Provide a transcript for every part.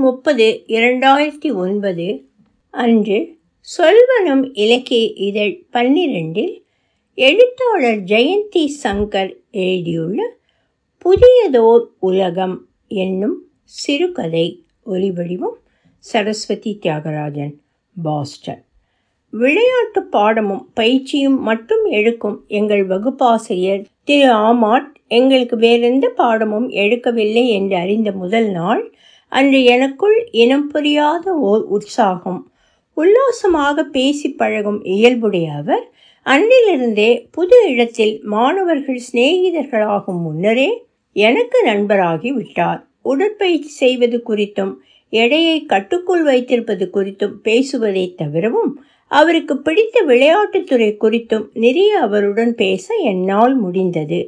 முப்பது இரண்டாயிரத்தி ஒன்பது அன்று சொல்வனம் இலக்கிய இதழ் பன்னிரெண்டில் எழுத்தாளர் ஜெயந்தி சங்கர் எழுதியுள்ள புதியதோர் உலகம் என்னும் சிறுகதை ஒலிவடிவம் சரஸ்வதி தியாகராஜன் பாஸ்டன். விளையாட்டு பாடமும் பயிற்சியும் மட்டும் எடுக்கும் எங்கள் வகுப்பாசிரியர் திரு ஆமாட் எங்களுக்கு வேறெந்த பாடமும் எடுக்கவில்லை என்று அறிந்த முதல் நாள் அன்று எனக்குள் இனம் புரியாத ஓர் உற்சாகம். உல்லாசமாக பேசி பழகும் இயல்புடைய அவர் அன்றிலிருந்தே புது இடத்தில் மாணவர்கள் சிநேகிதர்களாகும் முன்னரே எனக்கு நண்பராகி விட்டார். உடற்பயிற்சி செய்வது குறித்தும் எடையை கட்டுக்குள் வைத்திருப்பது குறித்தும் பேசுவதை தவிரவும் அவருக்கு பிடித்த விளையாட்டுத்துறை குறித்தும் நிறைய அவருடன் பேச என்னால் முடிந்தது.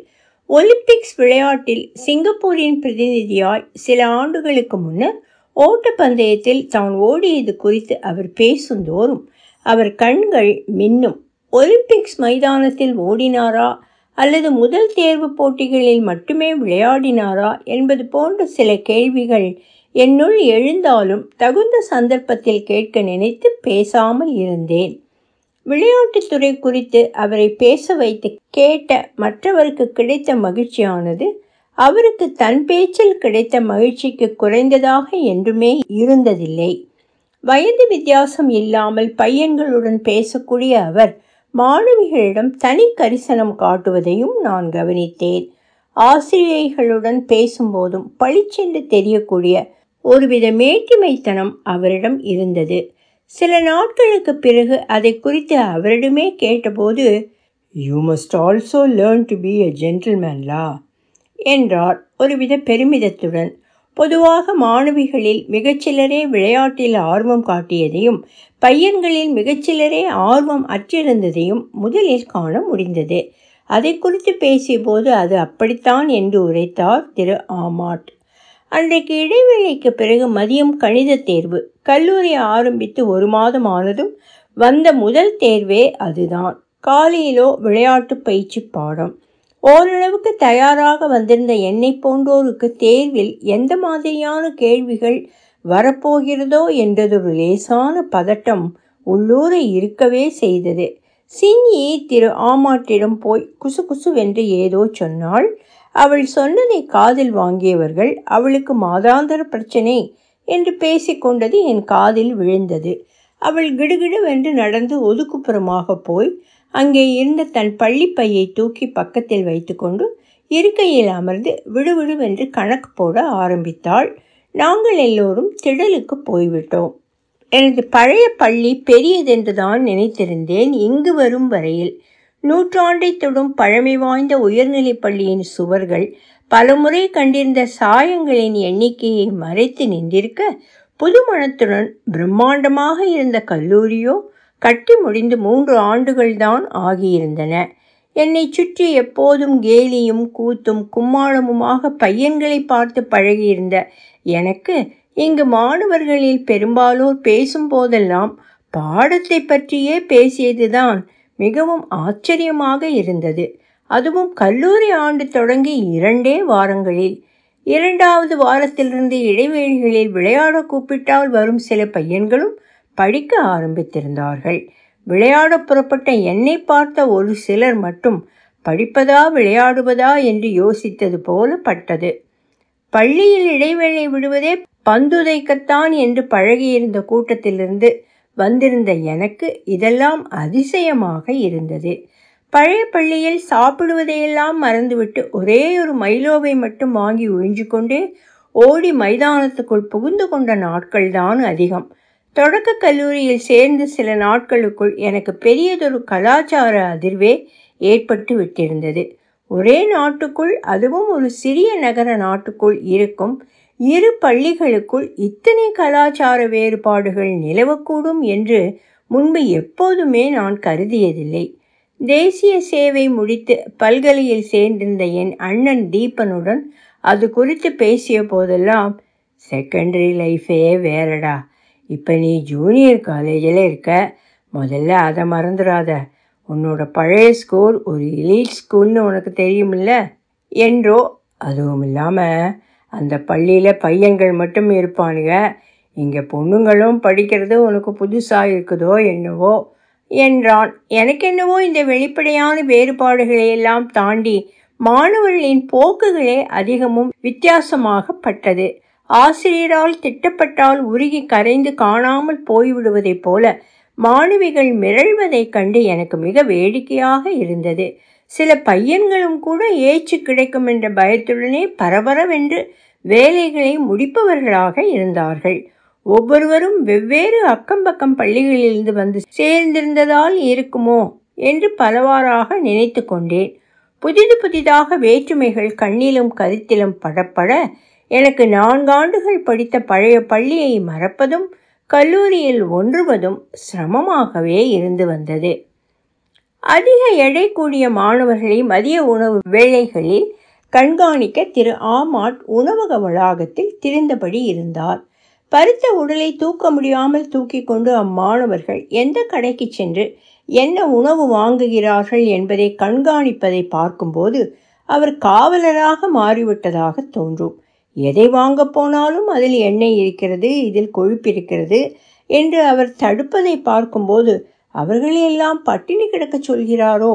ஒலிம்பிக்ஸ் விளையாட்டில் சிங்கப்பூரின் பிரதிநிதியாய் சில ஆண்டுகளுக்கு முன்னர் ஓட்டப்பந்தயத்தில் தான் ஓடியது குறித்து அவர் பேசுந்தோறும் அவர் கண்கள் மின்னும். ஒலிம்பிக்ஸ் மைதானத்தில் ஓடினாரா? அல்லது முதல் தேர்வு போட்டிகளில் மட்டுமே விளையாடினாரா? என்பது போன்ற சில கேள்விகள் என்னுள் எழுந்தாலும் தகுந்த சந்தர்ப்பத்தில் கேட்க நினைத்து பேசாமல் இருந்தேன். விளையாட்டுத்துறை குறித்து அவரை பேச வைத்து கேட்ட மற்றவருக்கு கிடைத்த மகிழ்ச்சியானது அவருக்கு தன் பேச்சில் கிடைத்த மகிழ்ச்சிக்கு குறைந்ததாக என்றுமே இருந்ததில்லை. வயது வித்தியாசம் இல்லாமல் பையன்களுடன் பேசக்கூடிய அவர் மாணவிகளிடம் தனி கரிசனம் காட்டுவதையும் நான் கவனித்தேன். ஆசிரியைகளுடன் பேசும்போதும் பளிச்சென்று தெரியக்கூடிய ஒருவித மேட்டிமைத்தனம் அவரிடம் இருந்தது. சில நாட்களுக்கு பிறகு அதை குறித்து அவரிடமே கேட்டபோது you must also learn to be a ஜென்டில்மேன்லா என்றார். ஒருவித பெருமிதத்துடன் பொதுவாக மாணவிகளில் மிகச்சிலரே விளையாட்டில் ஆர்வம் காட்டியதையும் பையன்களில் மிகச்சிலரே ஆர்வம் அற்றிருந்ததையும் முதலில் காண முடிந்தது. அதை குறித்து பேசியபோது அது அப்படித்தான் என்று உரைத்தார் திரு ஆமாட். அன்றைக்கு இடைவேளைக்கு பிறகு மதியம் கணித தேர்வு. கல்லூரி ஆரம்பித்து ஒரு மாதம் ஆனதும் வந்த முதல் தேர்வே அதுதான். காலையிலோ விளையாட்டு பயிற்சி பாடம். ஓரளவுக்கு தயாராக வந்திருந்த என்னை போன்றோருக்கு தேர்வில் எந்த மாதிரியான கேள்விகள் வரப்போகிறதோ என்றதொரு லேசான பதட்டம் உள்ளூர இருக்கவே செய்தது. சின்யி திரு ஆமாட்டிடம் போய் குசு குசுவென்று ஏதோ சொன்னாள். அவள் சொன்னதை காதில் வாங்கியவர்கள் அவளுக்கு மாதாந்தர பிரச்சனை என்று பேசிக்கொண்டது என் காதில் விழுந்தது. அவள் கிடுகிடுவென்று நடந்து ஒதுக்குப்புறமாக போய் அங்கே இருந்த தன் பள்ளிப்பையை தூக்கி பக்கத்தில் வைத்துக்கொண்டு இருக்கையில் அமர்ந்து விடுவிடுவென்று கணக்கு போட ஆரம்பித்தாள். நாங்கள் எல்லோரும் திடலுக்கு போய்விட்டோம். எனது பழைய பள்ளி பெரியதென்று தான் நினைத்திருந்தேன் இங்கு வரும் வரையில். நூற்றாண்டை தொடும் பழமை வாய்ந்த உயர்நிலைப் பள்ளியின் சுவர்கள் பலமுறை கண்டிருந்த சாயங்களின் எண்ணிக்கையை மறைத்து நின்றிருக்க புதுமணத்துடன் பிரம்மாண்டமாக இருந்த கல்லூரியோ கட்டி முடிந்து மூன்று ஆண்டுகள்தான் ஆகியிருந்தன. என்னை சுற்றி எப்போதும் கேலியும் கூத்தும் கும்மாளமுமாக பையன்களை பார்த்து பழகியிருந்த எனக்கு இங்கு மாணவர்களில் பெரும்பாலோர் பேசும்போதெல்லாம் பாடத்தை பற்றியே பேசியதுதான் மிகவும் ஆச்சரியமாக இருந்தது. அதுவும் கல்லூரி ஆண்டு தொடங்கி இரண்டே வாரங்களில். இரண்டாவது வாரத்திலிருந்து இடைவேளிகளில் விளையாட கூப்பிட்டால் வரும் சில பையன்களும் படிக்க ஆரம்பித்திருந்தார்கள். விளையாட புறப்பட்ட என்னை பார்த்த ஒரு சிலர் மட்டும் படிப்பதா விளையாடுவதா என்று யோசித்தது போல பட்டது. பள்ளியில் இடைவேளை விடுவதே பந்துதைக்கத்தான் என்று பழகியிருந்த கூட்டத்திலிருந்து வந்திருந்த எனக்கு இதெல்லாம் அதிசயமாக இருந்தது. பழைய பள்ளியில் சாப்பிடுவதையெல்லாம் மறந்துவிட்டு ஒரே ஒரு மைலோவை மட்டும் வாங்கி உறிஞ்சு கொண்டே ஓடி மைதானத்துக்குள் புகுந்து கொண்ட நாட்கள்தான் அதிகம். தொடக்க கல்லூரியில் சேர்ந்து சில நாட்களுக்குள் எனக்கு பெரியதொரு கலாச்சார அதிர்வே ஏற்பட்டு விட்டிருந்தது. ஒரே நாட்டுக்குள் அதுவும் ஒரு சிறிய நகர நாட்டுக்குள் இருக்கும் இரு பள்ளிகளுக்குள் இத்தனை கலாச்சார வேறுபாடுகள் நிலவக்கூடும் என்று முன்பு எப்போதுமே நான் கருதியதில்லை. தேசிய சேவை முடித்து பல்கலையில் சேர்ந்திருந்த என் அண்ணன் தீபனுடன் அது குறித்து பேசிய போதெல்லாம் செகண்டரி லைஃபே வேறடா. இப்போ நீ ஜூனியர் காலேஜில் இருக்க. முதல்ல அதை மறந்துடாத. உன்னோட பழைய ஸ்கூல் ஒரு எலீட் ஸ்கூல்னு உனக்கு தெரியுமில்ல? என்றோ அதுவும் இல்லாமல் அந்த பள்ளியில் பையன்கள் மட்டும் இருப்பானுங்க. இங்கே பொண்ணுங்களும் படிக்கிறது உனக்கு புதுசாக இருக்குதோ என்னவோ என்றான். எனக்கு என்னவோ இந்த வெளிப்படையான வேறுபாடுகளை எல்லாம் தாண்டி மாணவர்களின் போக்குகளே அதிகமும் வித்தியாசமாகப்பட்டது. ஆசிரியரால் திட்டப்பட்டால் உருகி கரைந்து காணாமல் போய்விடுவதைப் போல மாணவிகள் மிரள்வதைக் கண்டு எனக்கு மிக வேடிக்கையாக இருந்தது. சில பையன்களும் கூட ஏச்சு கிடைக்கும் என்ற பயத்துடனே பரபரவென்று வேலைகளை முடிப்பவர்களாக இருந்தார்கள். ஒவ்வொருவரும் வெவ்வேறு அக்கம்பக்கம் பள்ளிகளிலிருந்து வந்து சேர்ந்திருந்ததால் இருக்குமோ என்று பலவாறாக நினைத்து கொண்டேன். புதிது புதிதாக வேற்றுமைகள் கண்ணிலும் கருத்திலும் படப்பட எனக்கு நான்காண்டுகள் படித்த பழைய பள்ளியை மறப்பதும் கல்லூரியில் ஒன்றுவதும் சிரமமாகவே இருந்து வந்தது. அதிக எடை கூடிய மாணவர்களை மதிய உணவு வேளைகளில் கண்காணிக்க திரு ஆமாட் உணவக வளாகத்தில் திரிந்தபடி இருந்தார். பருத்த உடலை தூக்க முடியாமல் தூக்கி கொண்டு அம்மாணவர்கள் எந்த கடைக்கு சென்று என்ன உணவு வாங்குகிறார்கள் என்பதை கண்காணிப்பதை பார்க்கும்போது அவர் காவலராக மாறிவிட்டதாக தோன்றும். எதை வாங்க போனாலும் அதில் எண்ணெய் இருக்கிறது இதில் கொழுப்பிருக்கிறது என்று அவர் தடுப்பதை பார்க்கும்போது அவர்களையெல்லாம் பட்டினி கிடக்கச் சொல்கிறாரோ?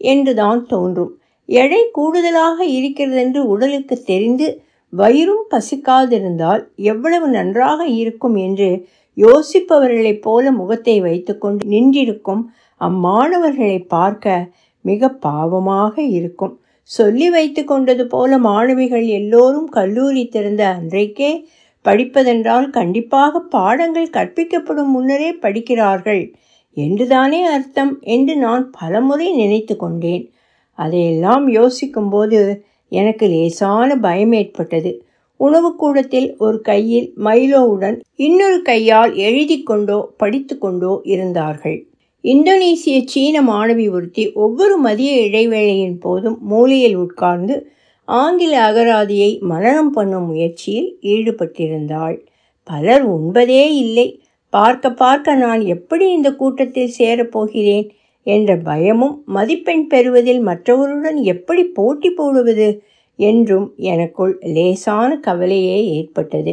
என்றுதான் தோன்றும். எடை கூடுதலாக இருக்கிறதென்று உடலுக்கு தெரிந்து வயிறும் பசிக்காதிருந்தால் எவ்வளவு நன்றாக இருக்கும் என்று யோசிப்பவர்களைப் போல முகத்தை வைத்துக்கொண்டு நின்றிருக்கும் அம்மாணவர்களை பார்க்க மிக பாவமாக இருக்கும். சொல்லி வைத்து கொண்டது போல மாணவிகள் எல்லோரும் கல்லூரி திறந்த அன்றைக்கே படிப்பதென்றால் கண்டிப்பாக பாடங்கள் கற்பிக்கப்படும் முன்னரே படிக்கிறார்கள். என்றுதானே அர்த்தம் என்று நான் பலமுறை நினைத்து கொண்டேன். அதையெல்லாம் யோசிக்கும்போது எனக்கு லேசான பயம் ஏற்பட்டது. உணவு கூடத்தில் ஒரு கையில் மைலோவுடன் இன்னொரு கையால் எழுதி கொண்டோ படித்து கொண்டோ இருந்தார்கள். இந்தோனேசிய சீன மாணவி ஒருத்தி ஒவ்வொரு மதிய இடைவேளையின் போதும் மூலையில் உட்கார்ந்து ஆங்கில அகராதியை மனனம் பண்ணும் முயற்சியில் ஈடுபட்டிருந்தாள். பலர் உண்பதே இல்லை. பார்க்க பார்க்க நான் எப்படி இந்த கூட்டத்தில் சேரப்போகிறேன் என்ற பயமும் மதிப்பெண் பெறுவதில் மற்றவருடன் எப்படி போட்டி போடுவது என்றும் எனக்குள் லேசான கவலையே ஏற்பட்டது.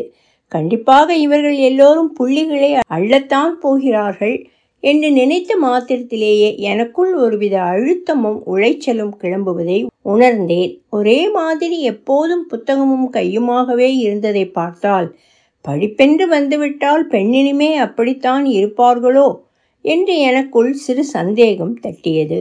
கண்டிப்பாக இவர்கள் எல்லோரும் புள்ளிகளை அள்ளத்தான் போகிறார்கள் என்று நினைத்த மாத்திரத்திலேயே எனக்குள் ஒருவித அழுத்தமும் உளைச்சலும் கிளம்புவதை உணர்ந்தேன். ஒரே மாதிரி எப்போதும் புத்தகமும் கையுமாகவே இருந்ததை பார்த்தால் படிப்பென்று வந்துவிட்டால் பெண்ணினுமே அப்படித்தான் இருப்பார்களோ? என்று எனக்குள் சிறு சந்தேகம் தட்டியது.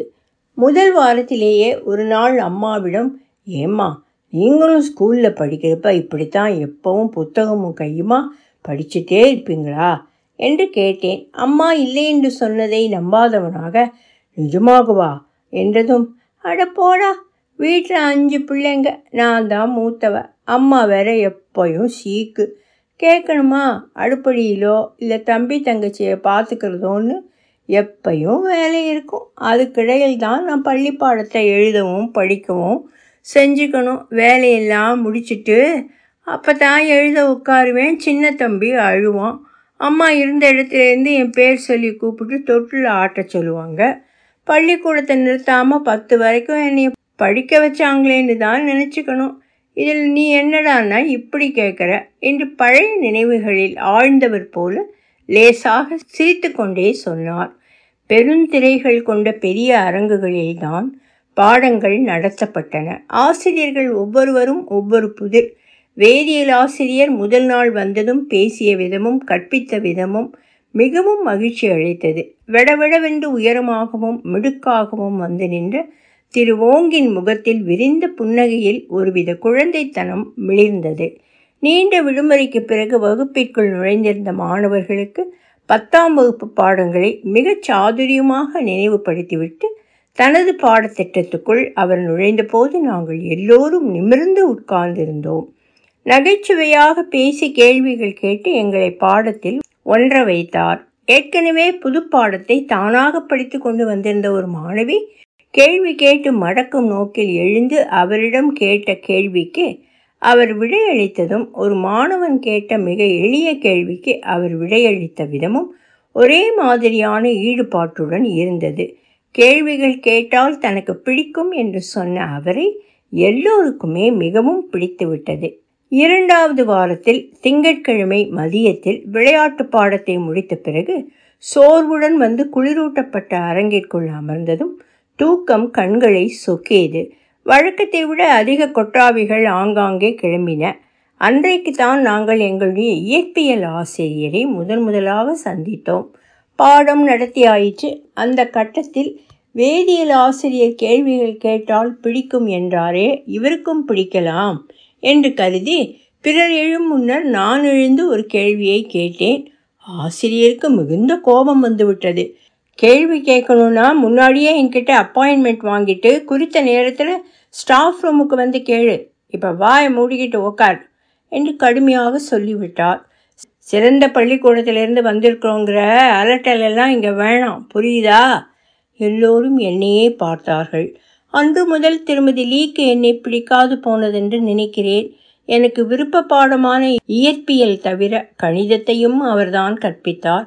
முதல் வாரத்திலேயே ஒரு நாள் அம்மாவிடம் ஏம்மா நீங்களும் ஸ்கூலில் படிக்கிறப்ப இப்படித்தான் எப்பவும் புத்தகமும் கையுமா படிச்சுட்டே இருப்பீங்களா? என்று கேட்டேன். அம்மா இல்லை என்று சொன்னதை நம்பாதவனாக நிஜமாகுவா? என்றதும் அட போடா வீட்டில் அஞ்சு பிள்ளைங்க நான் தான் மூத்தவ. அம்மா வேற எப்போயும் சீக்கு கேட்கணுமா? அடுப்படியிலோ இல்லை தம்பி தங்கச்சியை பார்த்துக்கிறதோன்னு எப்பையும் வேலை இருக்கும். அதுக்கிடையில் தான் நான் பள்ளி பாடத்தை எழுதவும் படிக்கவும் செஞ்சுக்கணும். வேலையெல்லாம் முடிச்சுட்டு அப்போ தான் எழுத உட்காருவேன். சின்ன தம்பி அழுவான். அம்மா இருந்த இடத்துலேருந்து என் பேர் சொல்லி கூப்பிட்டு தொட்டில் ஆட்ட சொல்லுவாங்க. பள்ளிக்கூடத்தை நிறுத்தாமல் பத்து வரைக்கும் என்னை படிக்க வச்சாங்களேன்னு தான் நினச்சிக்கணும். இதில் நீ என்னடான்னா இப்படி கேட்குற. என்று பழைய நினைவுகளில் ஆழ்ந்தவர் போல லேசாக சிரித்து கொண்டே சொன்னார் பெருந்திரைகள் கொண்ட பெரிய அரங்குகளில்தான் பாடங்கள் நடத்தப்பட்டன. ஆசிரியர்கள் ஒவ்வொருவரும் ஒவ்வொரு புதிர். வேதியியல் ஆசிரியர் முதல் நாள் வந்ததும் பேசிய விதமும் கற்பித்த விதமும் மிகவும் மகிழ்ச்சி அளித்தது. விடவிடவென்று உயரமாகவும் மிடுக்காகவும் வந்து நின்ற திரு ஓங்கின் முகத்தில் விரிந்த புன்னகையில் ஒருவித குழந்தைத்தனம் மிளிர்ந்தது. நீண்ட விடுமுறைக்கு பிறகு வகுப்பிற்குள் நுழைந்திருந்த மாணவர்களுக்கு பத்தாம் வகுப்பு பாடங்களை மிகச் சாதுரியமாக நினைவுபடுத்திவிட்டு தனது பாடத்திட்டத்துக்குள் அவர் நுழைந்தபோது நாங்கள் எல்லோரும் நிமிர்ந்து உட்கார்ந்திருந்தோம். நகைச்சுவையாக பேசி கேள்விகள் கேட்டு எங்களை பாடத்தில் ஒன்ற வைத்தார். ஏற்கனவே புது பாடத்தை தானாக படித்து கொண்டு வந்திருந்த ஒரு மாணவி கேள்வி கேட்டு மடக்கும் நோக்கில் எழுந்து அவரிடம் கேட்ட கேள்விக்கு அவர் விடையளித்ததும் ஒரு மாணவன் கேட்ட மிக எளிய கேள்விக்கு அவர் விடையளித்த விதமும் ஒரே மாதிரியான ஈடுபாட்டுடன் இருந்தது. கேள்விகள் கேட்டால் தனக்கு பிடிக்கும் என்று சொன்ன அவரை எல்லோருக்குமே மிகவும் பிடித்துவிட்டது. இரண்டாவது வாரத்தில் திங்கட்கிழமை மதியத்தில் விளையாட்டு பாடத்தை முடித்த பிறகு சோர்வுடன் வந்து குளிரூட்டப்பட்ட அரங்கிற்குள் அமர்ந்ததும் தூக்கம் கண்களை சொக்கியது வழக்கத்தை விட அதிக கொட்டாவிகள் ஆங்காங்கே கிளம்பின. அன்றைக்கு தான் நாங்கள் எங்களுடைய இயற்பியல் ஆசிரியரை முதன் முதலாக சந்தித்தோம். பாடம் நடத்தியாயிற்று. அந்த கட்டத்தில் வேதியியல் ஆசிரியர் கேள்விகள் கேட்டால் பிடிக்கும் என்றாரே இவருக்கும் பிடிக்கலாம் என்று கருதி பிறர் எழும் முன்னர் நான் எழுந்து ஒரு கேள்வியை கேட்டேன். ஆசிரியருக்கு மிகுந்த கோபம் வந்துவிட்டது. கேள்வி கேட்கணுன்னா முன்னாடியே என்கிட்ட அப்பாயின்மெண்ட் வாங்கிட்டு குறித்த நேரத்தில் ஸ்டாஃப் ரூமுக்கு வந்து கேளு. இப்போ வாயை மூடிக்கிட்டு உக்கார் என்று கடுமையாக சொல்லிவிட்டார். சிறந்த பள்ளிக்கூடத்திலிருந்து வந்திருக்கிறோங்கிற அலட்டல் எல்லாம் இங்கே வேணாம். புரியுதா? எல்லோரும் என்னையே பார்த்தார்கள். அன்று முதல் திருமதி லீக்கு என்னை பிடிக்காது போனதென்று நினைக்கிறேன். எனக்கு விருப்ப பாடமான இயற்பியல் தவிர கணிதத்தையும் அவர்தான் கற்பித்தார்.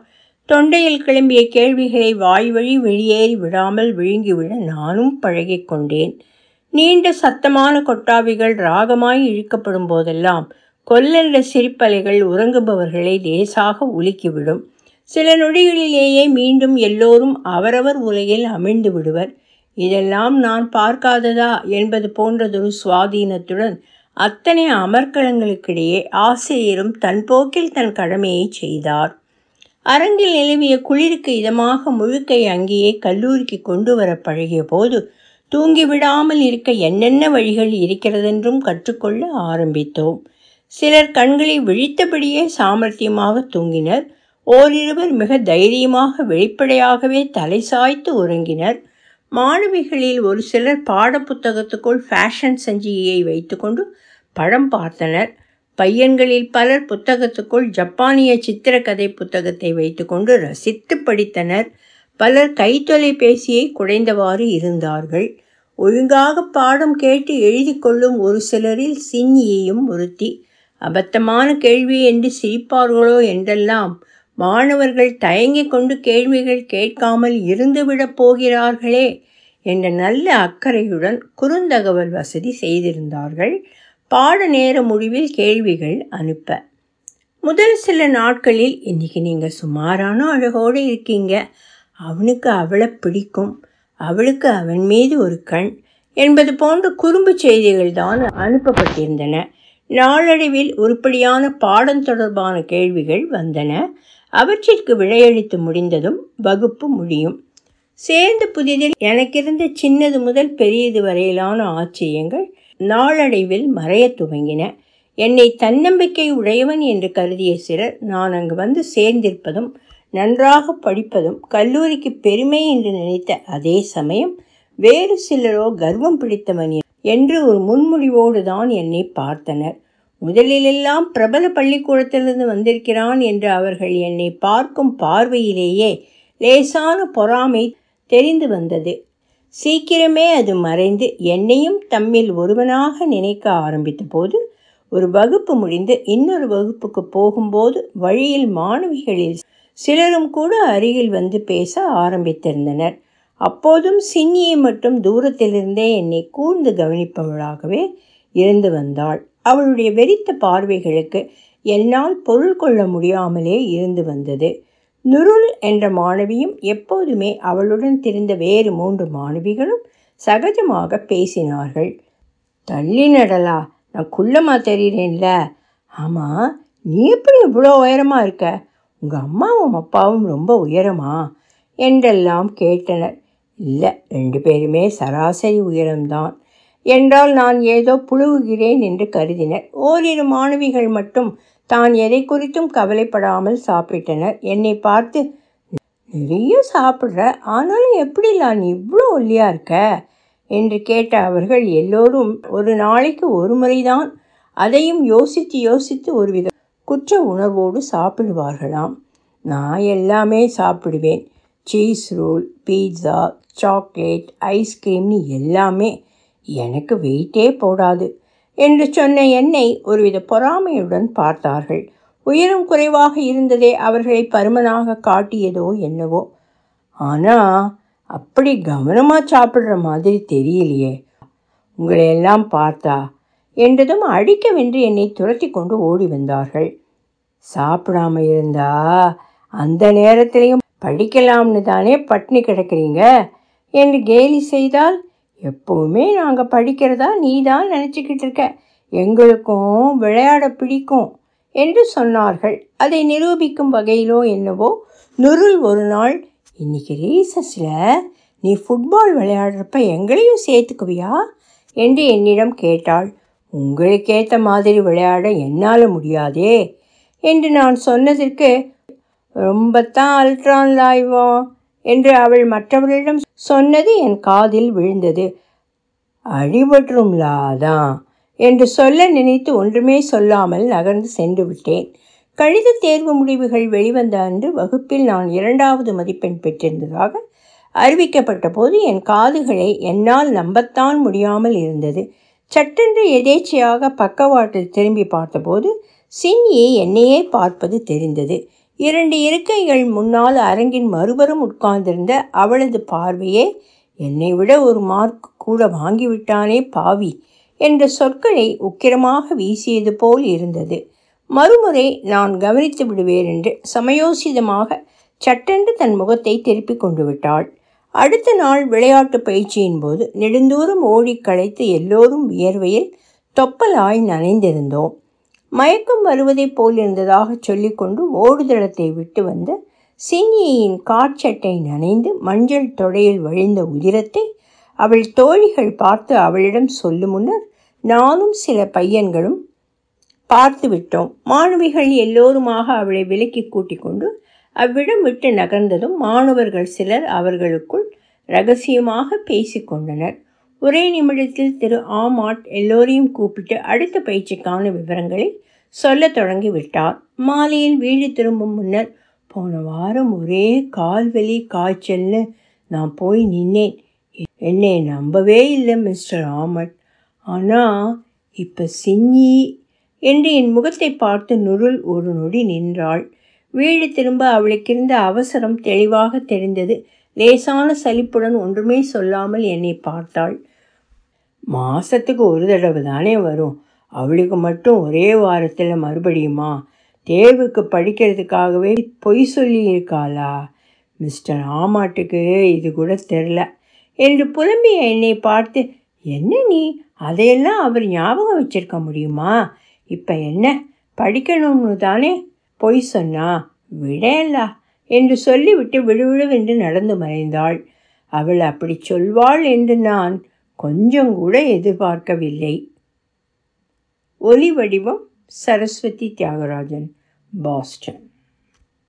தொண்டையில் கிளம்பிய கேள்விகளை வாய்வழி வெளியேறி விடாமல் விழுங்கிவிட நானும் பழகிக் கொண்டேன். நீண்ட சத்தமான கொட்டாவிகள் ராகமாய் இழுக்கப்படும் போதெல்லாம் கொல்லென்ற சிரிப்பலைகள் உறங்குபவர்களை லேசாக உலுக்கிவிடும். சில நொடிகளிலேயே மீண்டும் எல்லோரும் அவரவர் உலகில் அமிழ்ந்து விடுவர். இதெல்லாம் நான் பார்க்காததா என்பது போன்றதொரு சுவாதீனத்துடன் அத்தனை அமர்க்களங்களுக்கிடையே ஆசிரியரும் தன் போக்கில் தன் கடமையை செய்தார். அரங்கில் நிலவிய குளிருக்கு இதமாக முழுக்கை அங்கேயே கல்லூரிக்கு கொண்டு வர பழகிய போது தூங்கிவிடாமல் இருக்க என்னென்ன வழிகள் இருக்கிறதென்றும் கற்றுக்கொள்ள ஆரம்பித்தோம். சிலர் கண்களை விழித்தபடியே சாமர்த்தியமாக தூங்கினர். ஓரிருவர் மிக தைரியமாக வெளிப்படையாகவே தலை சாய்த்து உறங்கினர். மாணவிகளில் ஒரு சிலர் பாடப்புத்தகத்துக்குள் ஃபேஷன் சஞ்சிகையை வைத்துக்கொண்டு படம் பார்த்தனர். பையன்களில் பலர் புத்தகத்துக்குள் ஜப்பானிய சித்திரக்கதை புத்தகத்தை வைத்துக்கொண்டு ரசித்து படித்தனர். பலர் கைத்தொலைபேசியை குடைந்தவாறு இருந்தார்கள். ஒழுங்காக பாடம் கேட்டு எழுதி கொள்ளும் ஒரு சிலரில் சின்னியையும் ஒருத்தி அபத்தமான கேள்வி என்று சிரிப்பார்களோ? என்றெல்லாம் மாணவர்கள் தயங்கிக் கொண்டு கேள்விகள் கேட்காமல் இருந்துவிடப் போகிறார்களே என்ற நல்ல அக்கறையுடன் குறுந்தகவல் வசதி செய்திருந்தார்கள். பாட நேர முடிவில் கேள்விகள் அனுப்ப. முதல் சில நாட்களில் இன்னைக்கு நீங்கள் சுமாரான அழகோடு இருக்கீங்க. அவனுக்கு அவளை பிடிக்கும். அவளுக்கு அவன் மீது ஒரு கண் என்பது போன்ற குறும்பு செய்திகள் தான் அனுப்பப்பட்டிருந்தன. நாளடைவில் உருப்படியான பாடம் தொடர்பான கேள்விகள் வந்தன. அவற்றிற்கு விடையளித்து முடிந்ததும் வகுப்பு முடியும். சேர்ந்த புதிதில் எனக்கிருந்த சின்னது முதல் பெரியது வரையிலான ஆச்சரியங்கள் நாளடைவில் மறையத் துவங்கின. என்னை தன்னம்பிக்கை உடையவன் என்று கருதிய சிலர் நான் அங்கு வந்து சேர்ந்திருப்பதும் நன்றாக படிப்பதும் கல்லூரிக்கு பெருமை என்று நினைத்த அதே சமயம் வேறு சிலரோ கர்வம் பிடித்தவன் என்று ஒரு முன்முடிவோடு தான் என்னை பார்த்தனர். முதலிலெல்லாம் பிரபல பள்ளிக்கூடத்திலிருந்து வந்திருக்கிறான் என்று அவர்கள் என்னை பார்க்கும் பார்வையிலேயே லேசான பொறாமை தெரிந்து வந்தது. சீக்கிரமே அது மறைந்து என்னையும் தம்மில் ஒருவனாக நினைக்க ஆரம்பித்த போது ஒரு வகுப்பு முடிந்து இன்னொரு வகுப்புக்கு போகும்போது வழியில் மாணவிகளில் சிலரும் கூட அருகில் வந்து பேச ஆரம்பித்திருந்தனர். அப்போதும் சின்னியை மட்டும் தூரத்திலிருந்தே என்னை கூர்ந்து கவனிப்பவளாகவே இருந்து வந்தாள். அவளுடைய வெறித்த பார்வைகளுக்கு என்னால் பொருள் கொள்ள முடியாமலே இருந்து வந்தது. நுருள் என்ற மாணவியும் எப்போதுமே அவளுடன் தெரிந்த வேறு மூன்று மாணவிகளும் சகஜமாக பேசினார்கள். தள்ளி நடலா நான் குள்ளமாக தெரிகிறேன்ல ஆமாம் நீ எப்படி இவ்வளோ உயரமாக இருக்க? உங்கள் அம்மாவும் அப்பாவும் ரொம்ப உயரமா? என்றெல்லாம் கேட்டனர். இல்லை ரெண்டு பேருமே சராசரி உயரம்தான். என்றால் நான் ஏதோ புழுவுகிறேன் என்று கருதினர். ஓரிரு மாணவிகள் மட்டும் தான் எதை குறித்தும் கவலைப்படாமல் சாப்பிட்டனர். என்னை பார்த்து நிறைய சாப்பிட்ற? ஆனாலும் எப்படி நீ இவ்வளோ ஒல்லியாக இருக்க? என்று கேட்ட அவர்கள் எல்லோரும் ஒரு நாளைக்கு ஒரு முறைதான். அதையும் யோசித்து யோசித்து ஒருவித குற்ற உணர்வோடு சாப்பிடுவார்களாம். நான் எல்லாமே சாப்பிடுவேன். சீஸ் ரோல் பீட்சா சாக்லேட் ஐஸ்கிரீம்னு எல்லாமே. எனக்கு வெயிட்டே போடாது. என்று சொன்ன என்னை ஒருவித பொறாமையுடன் பார்த்தார்கள். உயரம் குறைவாக இருந்ததே அவர்களை பருமனாக காட்டியதோ என்னவோ. ஆனால் அப்படி கவனமாக சாப்பிட்ற மாதிரி தெரியலையே. உங்களை எல்லாம் பார்த்தா என்றதும் அடிக்கவென்று என்னை துரத்தி கொண்டு ஓடி வந்தார்கள். சாப்பிடாம இருந்தா அந்த நேரத்திலையும் படிக்கலாம்னு தானே பட்னி கிடக்கிறீங்க? என்று கேலி செய்தால் எப்போவுமே நாங்கள் படிக்கிறதா நீ தான் நினச்சிக்கிட்டு இருக்க. எங்களுக்கும் விளையாட பிடிக்கும் என்று சொன்னார்கள். அதை நிரூபிக்கும் வகையிலோ என்னவோ நுருள் ஒரு நாள் இன்னைக்கு ரீசஸில் நீ ஃபுட்பால் விளையாடுறப்ப எங்களையும் சேர்த்துக்குவியா? என்று என்னிடம் கேட்டாள். உங்களுக்கேற்ற மாதிரி விளையாட என்னால் முடியாதே என்று நான் சொன்னதற்கு ரொம்பத்தான் அல்ட்ரான் லாய்வோம். என்று அவள் மற்றவர்களிடம் சொன்னது என் காதில் விழுந்தது. அடிபட்டுரும்லா அதான் என்று சொல்ல நினைத்து ஒன்றுமே சொல்லாமல் நகர்ந்து சென்று விட்டேன். கணித தேர்வு முடிவுகள் வெளிவந்த அன்று வகுப்பில் நான் இரண்டாவது மதிப்பெண் பெற்றிருந்ததாக அறிவிக்கப்பட்ட போது என் காதுகளை என்னால் நம்பத்தான் முடியாமல் இருந்தது. சட்டென்று எதேச்சையாக பக்கவாட்டில் திரும்பி பார்த்தபோது சின்னியை என்னையே பார்ப்பது தெரிந்தது. இரண்டு இருக்கைகள் முன்னால் அரங்கின் மறுபுறம் உட்கார்ந்திருந்த அவளது பார்வையே என்னை விட ஒரு மார்க் கூட வாங்கிவிட்டானே பாவி என்ற சொற்களை உக்கிரமாக வீசியது போல் இருந்தது. மறுமுறை நான் கவனித்து விடுவேன் என்று சமயோசிதமாக சட்டென்று தன் முகத்தை திருப்பிக் கொண்டு விட்டாள். அடுத்த நாள் விளையாட்டு பயிற்சியின் போது நெடுந்தூரம் ஓடி களைத்து எல்லோரும் வியர்வையில் தொப்பலாய் நனைந்திருந்தோம். மயக்கம் வருவதைப் போல் இருந்ததாக சொல்லிக்கொண்டு ஓடுதளத்தை விட்டு வந்த சின்னியின் காற்சட்டை நனைந்து மஞ்சள் தொடையில் வழிந்த உதிரத்தை அவள் தோழிகள் பார்த்து அவளிடம் சொல்லும் முன்னர் நானும் சில பையன்களும் பார்த்து விட்டோம். மாணவிகள் எல்லோருமாக அவளை விலக்கி கூட்டிக் கொண்டு அவ்விடம் விட்டு நகர்ந்ததும் மாணவர்கள் சிலர் அவர்களுக்குள் ரகசியமாக பேசிக்கொண்டனர் ஒரே நிமிடத்தில் திரு ஆமாட் எல்லோரையும் கூப்பிட்டு அடுத்த பயிற்சிக்கான விவரங்களை சொல்லத் தொடங்கி விட்டார் மாலையில் வீடு திரும்பும் முன்னர் போன வாரம் ஒரே கால்வலி காய்ச்சல்னு நான் போய் நின்னேன். என்னை நம்பவே இல்லை மிஸ்டர் ஆமட். ஆனால் இப்போ சின்னி என்று என் முகத்தை பார்த்து நுருள் ஒரு நொடி நின்றாள். வீடு திரும்ப அவளுக்கு இருந்த அவசரம் தெளிவாக தெரிந்தது. லேசான சலிப்புடன் ஒன்றுமே சொல்லாமல் என்னை பார்த்தாள். மாதத்துக்கு ஒரு தடவை தானே வரும். அவளுக்கு மட்டும் ஒரே வாரத்தில் மறுபடியுமா? தேர்வுக்கு படிக்கிறதுக்காகவே பொய் சொல்லியிருக்காளா மிஸ்டர் ஆமாட்டுக்கு இது கூட தெரில. என்று புலம்பிய என்னை பார்த்து என்ன நீ? அதையெல்லாம் அவர் ஞாபகம் வச்சிருக்க முடியுமா? இப்போ என்ன? படிக்கணும்னு தானே? பொய் சொன்னா விடையல்லா என்று சொல்லிவிட்டு விழுவிழுவென்று நடந்து மறைந்தாள். அவள் அப்படி சொல்வாள் என்று நான் கொஞ்சம் கூட எதிர்பார்க்கவில்லை. ஒலி வடிவம் சரஸ்வதி தியாகராஜன் பாஸ்டன்.